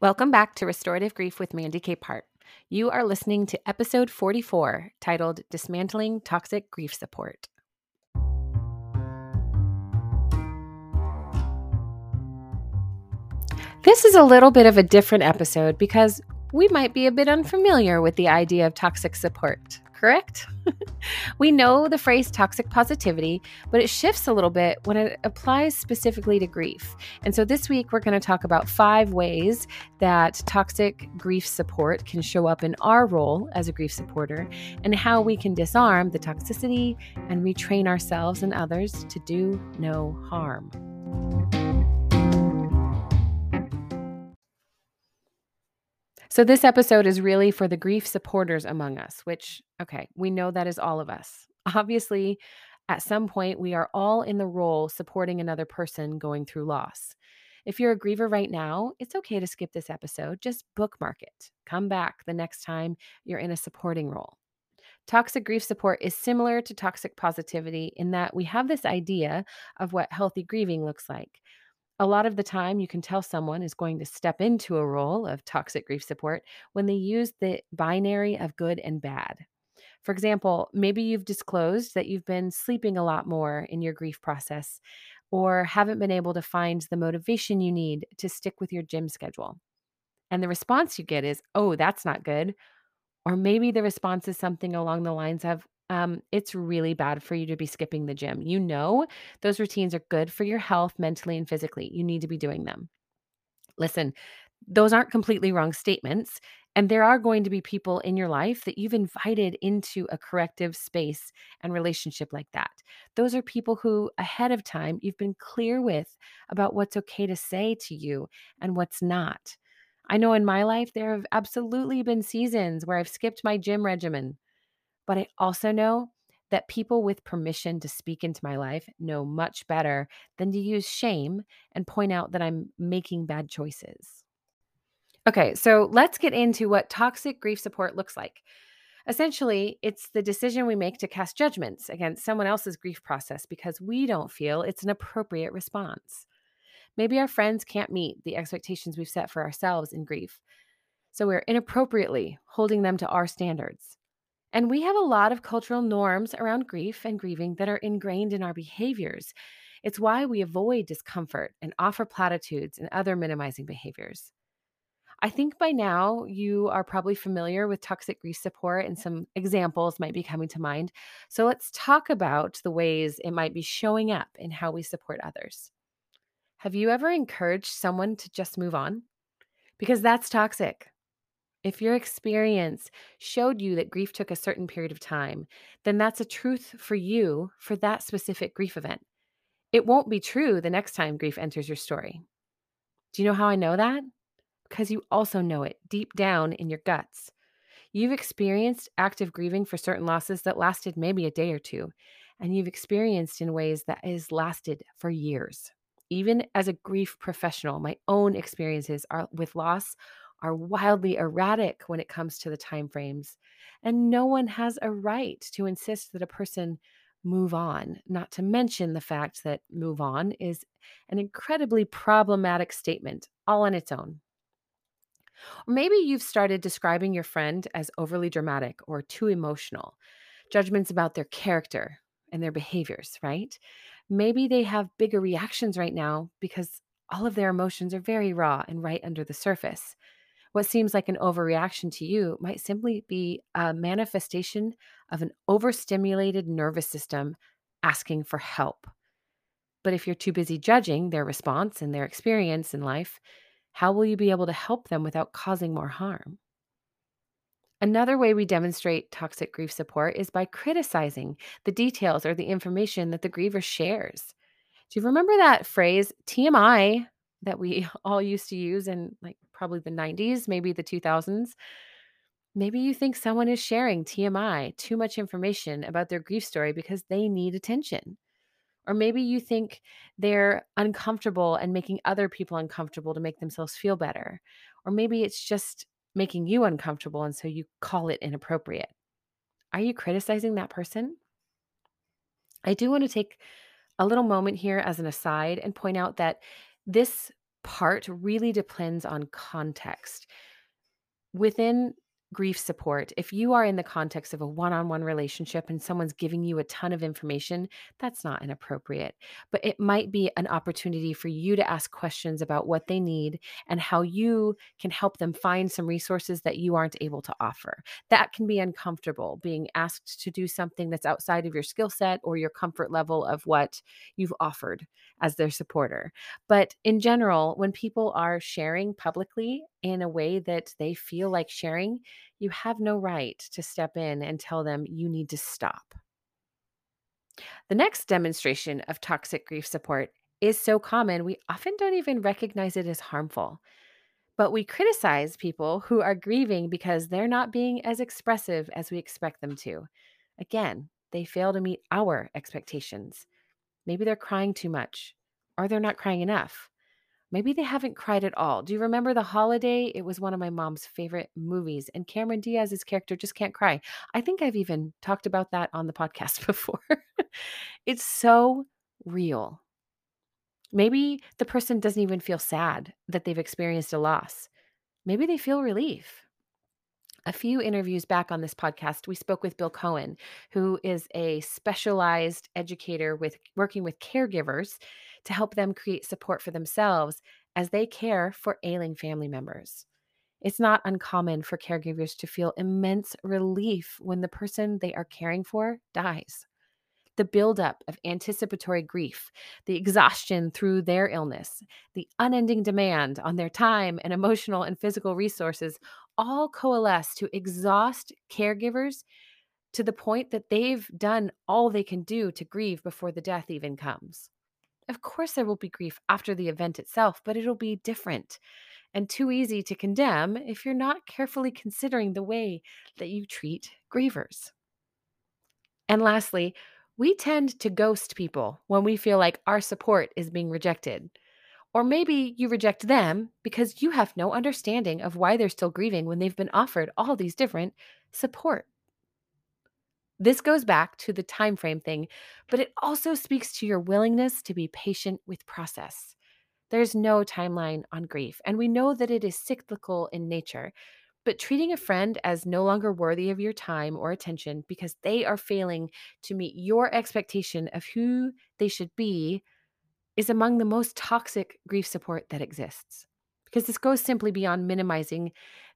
Welcome back to Restorative Grief with Mandy Capehart. You are listening to episode 44 titled Dismantling Toxic Grief Support. This is a little bit of a different episode because we might be a bit unfamiliar with the idea of toxic support correct? we know the phrase toxic positivity, but it shifts a little bit when it applies specifically to grief. And so this week, we're going to talk about five ways that toxic grief support can show up in our role as a grief supporter and how we can disarm the toxicity and retrain ourselves and others to do no harm. So, this episode is really for the grief supporters among us, which, okay, we know that is all of us. Obviously, at some point, we are all in the role supporting another person going through loss. If you're a griever right now, it's okay to skip this episode. Just bookmark it. Come back the next time you're in a supporting role. Toxic grief support is similar to toxic positivity in that we have this idea of what healthy grieving looks like a lot of the time, you can tell someone is going to step into a role of toxic grief support when they use the binary of good and bad. For example, maybe you've disclosed that you've been sleeping a lot more in your grief process or haven't been able to find the motivation you need to stick with your gym schedule. And the response you get is, oh, that's not good. Or maybe the response is something along the lines of, um, it's really bad for you to be skipping the gym. You know, those routines are good for your health mentally and physically. You need to be doing them. Listen, those aren't completely wrong statements. And there are going to be people in your life that you've invited into a corrective space and relationship like that. Those are people who, ahead of time, you've been clear with about what's okay to say to you and what's not. I know in my life, there have absolutely been seasons where I've skipped my gym regimen but I also know that people with permission to speak into my life know much better than to use shame and point out that I'm making bad choices. Okay, so let's get into what toxic grief support looks like. Essentially, it's the decision we make to cast judgments against someone else's grief process because we don't feel it's an appropriate response. Maybe our friends can't meet the expectations we've set for ourselves in grief, so we're inappropriately holding them to our standards. And we have a lot of cultural norms around grief and grieving that are ingrained in our behaviors. It's why we avoid discomfort and offer platitudes and other minimizing behaviors. I think by now you are probably familiar with toxic grief support, and some examples might be coming to mind. So let's talk about the ways it might be showing up in how we support others. Have you ever encouraged someone to just move on? Because that's toxic. If your experience showed you that grief took a certain period of time, then that's a truth for you for that specific grief event. It won't be true the next time grief enters your story. Do you know how I know that? Because you also know it deep down in your guts. You've experienced active grieving for certain losses that lasted maybe a day or two, and you've experienced in ways that has lasted for years. Even as a grief professional, my own experiences are with loss are wildly erratic when it comes to the time frames and no one has a right to insist that a person move on not to mention the fact that move on is an incredibly problematic statement all on its own. Or maybe you've started describing your friend as overly dramatic or too emotional judgments about their character and their behaviors right? Maybe they have bigger reactions right now because all of their emotions are very raw and right under the surface what seems like an overreaction to you might simply be a manifestation of an overstimulated nervous system asking for help. But if you're too busy judging their response and their experience in life, how will you be able to help them without causing more harm? Another way we demonstrate toxic grief support is by criticizing the details or the information that the griever shares. Do you remember that phrase TMI that we all used to use in like probably the 90s, maybe the 2000s. Maybe you think someone is sharing TMI, too much information about their grief story because they need attention. Or maybe you think they're uncomfortable and making other people uncomfortable to make themselves feel better. Or maybe it's just making you uncomfortable and so you call it inappropriate. Are you criticizing that person? I do want to take a little moment here as an aside and point out that this part really depends on context. Within grief support, if you are in the context of a one on one relationship and someone's giving you a ton of information, that's not inappropriate. But it might be an opportunity for you to ask questions about what they need and how you can help them find some resources that you aren't able to offer. That can be uncomfortable, being asked to do something that's outside of your skill set or your comfort level of what you've offered as their supporter. But in general, when people are sharing publicly in a way that they feel like sharing, you have no right to step in and tell them you need to stop. The next demonstration of toxic grief support is so common, we often don't even recognize it as harmful. But we criticize people who are grieving because they're not being as expressive as we expect them to. Again, they fail to meet our expectations. Maybe they're crying too much, or they're not crying enough. Maybe they haven't cried at all. Do you remember The Holiday? It was one of my mom's favorite movies, and Cameron Diaz's character just can't cry. I think I've even talked about that on the podcast before. it's so real. Maybe the person doesn't even feel sad that they've experienced a loss. Maybe they feel relief a few interviews back on this podcast, we spoke with Bill Cohen, who is a specialized educator with working with caregivers to help them create support for themselves as they care for ailing family members. It's not uncommon for caregivers to feel immense relief when the person they are caring for dies the buildup of anticipatory grief, the exhaustion through their illness, the unending demand on their time and emotional and physical resources all coalesce to exhaust caregivers to the point that they've done all they can do to grieve before the death even comes. Of course, there will be grief after the event itself, but it'll be different and too easy to condemn if you're not carefully considering the way that you treat grievers. And lastly, we tend to ghost people when we feel like our support is being rejected. Or maybe you reject them because you have no understanding of why they're still grieving when they've been offered all these different support. This goes back to the time frame thing, but it also speaks to your willingness to be patient with process. There's no timeline on grief, and we know that it is cyclical in nature. But treating a friend as no longer worthy of your time or attention because they are failing to meet your expectation of who they should be is among the most toxic grief support that exists. Because this goes simply beyond minimizing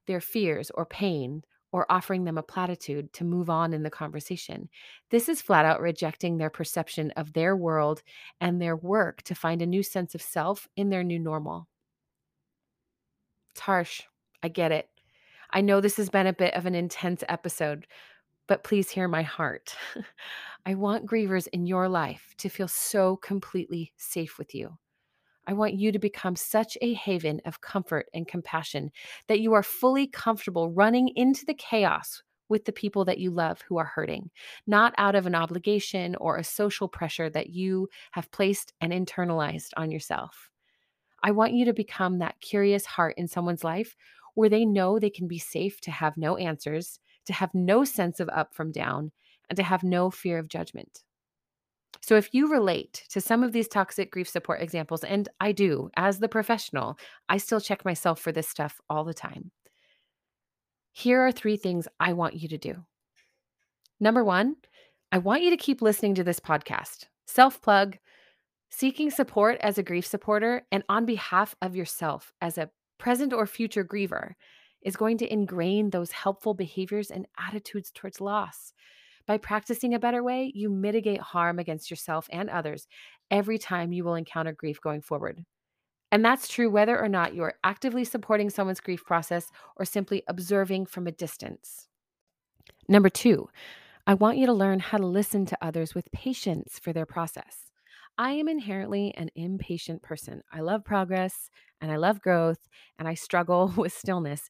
their fears or pain or offering them a platitude to move on in the conversation. This is flat out rejecting their perception of their world and their work to find a new sense of self in their new normal. It's harsh. I get it. I know this has been a bit of an intense episode, but please hear my heart. I want grievers in your life to feel so completely safe with you. I want you to become such a haven of comfort and compassion that you are fully comfortable running into the chaos with the people that you love who are hurting, not out of an obligation or a social pressure that you have placed and internalized on yourself. I want you to become that curious heart in someone's life where they know they can be safe to have no answers, to have no sense of up from down, and to have no fear of judgment. So, if you relate to some of these toxic grief support examples, and I do as the professional, I still check myself for this stuff all the time. Here are three things I want you to do. Number one, I want you to keep listening to this podcast. Self plug, seeking support as a grief supporter, and on behalf of yourself as a present or future griever, is going to ingrain those helpful behaviors and attitudes towards loss. By practicing a better way, you mitigate harm against yourself and others every time you will encounter grief going forward. And that's true whether or not you are actively supporting someone's grief process or simply observing from a distance. Number two, I want you to learn how to listen to others with patience for their process. I am inherently an impatient person. I love progress and I love growth and I struggle with stillness.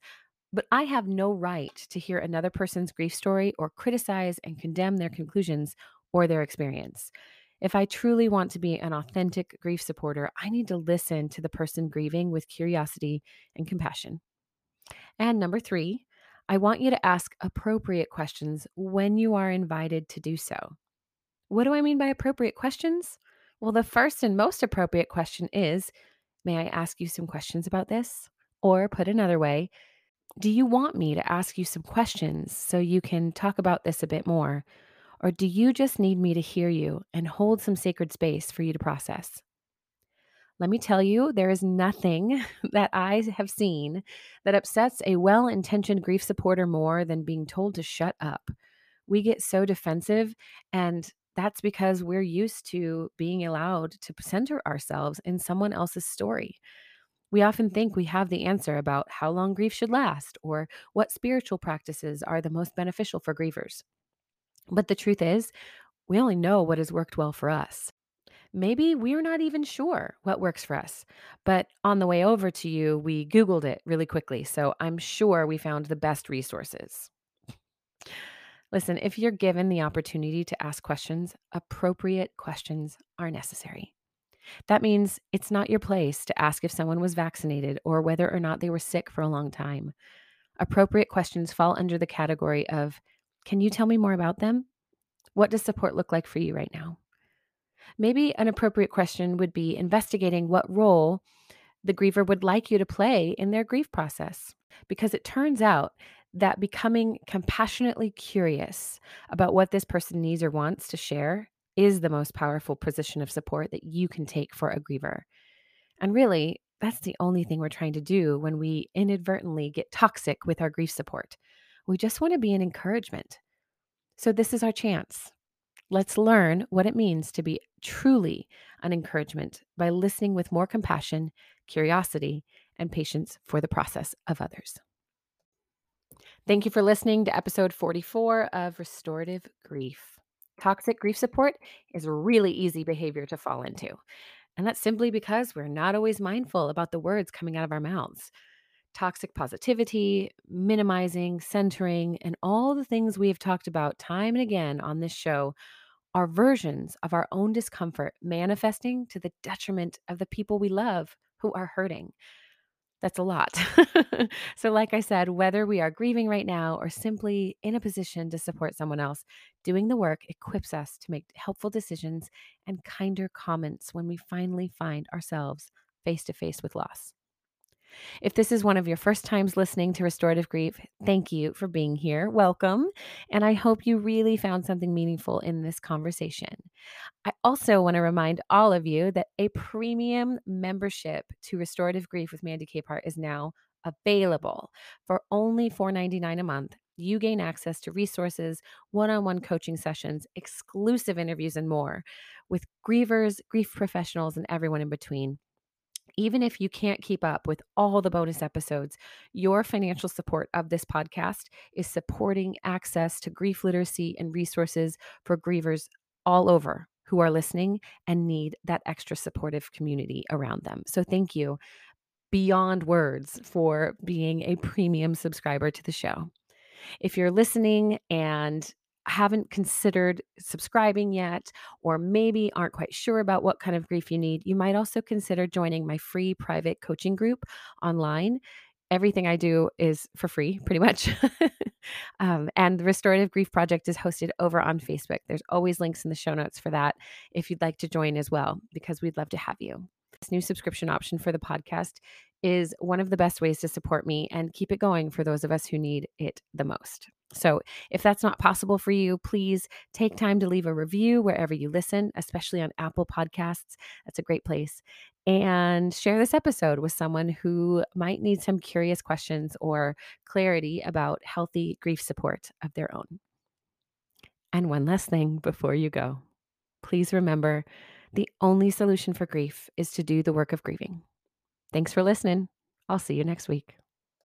But I have no right to hear another person's grief story or criticize and condemn their conclusions or their experience. If I truly want to be an authentic grief supporter, I need to listen to the person grieving with curiosity and compassion. And number three, I want you to ask appropriate questions when you are invited to do so. What do I mean by appropriate questions? Well, the first and most appropriate question is May I ask you some questions about this? Or put another way, do you want me to ask you some questions so you can talk about this a bit more? Or do you just need me to hear you and hold some sacred space for you to process? Let me tell you, there is nothing that I have seen that upsets a well intentioned grief supporter more than being told to shut up. We get so defensive, and that's because we're used to being allowed to center ourselves in someone else's story. We often think we have the answer about how long grief should last or what spiritual practices are the most beneficial for grievers. But the truth is, we only know what has worked well for us. Maybe we're not even sure what works for us. But on the way over to you, we Googled it really quickly. So I'm sure we found the best resources. Listen, if you're given the opportunity to ask questions, appropriate questions are necessary. That means it's not your place to ask if someone was vaccinated or whether or not they were sick for a long time. Appropriate questions fall under the category of Can you tell me more about them? What does support look like for you right now? Maybe an appropriate question would be investigating what role the griever would like you to play in their grief process. Because it turns out that becoming compassionately curious about what this person needs or wants to share is the most powerful position of support that you can take for a griever. And really, that's the only thing we're trying to do when we inadvertently get toxic with our grief support. We just want to be an encouragement. So, this is our chance. Let's learn what it means to be truly an encouragement by listening with more compassion, curiosity, and patience for the process of others. Thank you for listening to episode 44 of Restorative Grief. Toxic grief support is really easy behavior to fall into. And that's simply because we're not always mindful about the words coming out of our mouths. Toxic positivity, minimizing, centering, and all the things we have talked about time and again on this show are versions of our own discomfort manifesting to the detriment of the people we love who are hurting. That's a lot. so, like I said, whether we are grieving right now or simply in a position to support someone else, doing the work equips us to make helpful decisions and kinder comments when we finally find ourselves face to face with loss. If this is one of your first times listening to Restorative Grief, thank you for being here. Welcome. And I hope you really found something meaningful in this conversation. I also want to remind all of you that a premium membership to Restorative Grief with Mandy Capehart is now available for only $4.99 a month. You gain access to resources, one on one coaching sessions, exclusive interviews, and more with grievers, grief professionals, and everyone in between. Even if you can't keep up with all the bonus episodes, your financial support of this podcast is supporting access to grief literacy and resources for grievers all over who are listening and need that extra supportive community around them. So, thank you beyond words for being a premium subscriber to the show. If you're listening and haven't considered subscribing yet, or maybe aren't quite sure about what kind of grief you need, you might also consider joining my free private coaching group online. Everything I do is for free, pretty much. um, and the Restorative Grief Project is hosted over on Facebook. There's always links in the show notes for that if you'd like to join as well, because we'd love to have you. This new subscription option for the podcast is one of the best ways to support me and keep it going for those of us who need it the most. So, if that's not possible for you, please take time to leave a review wherever you listen, especially on Apple Podcasts. That's a great place. And share this episode with someone who might need some curious questions or clarity about healthy grief support of their own. And one last thing before you go please remember the only solution for grief is to do the work of grieving. Thanks for listening. I'll see you next week.